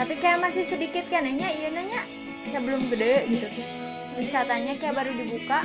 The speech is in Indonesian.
tapi kayak masih sedikit kan ya iya nanya kayak belum gede gitu. Wisatanya kayak baru dibuka.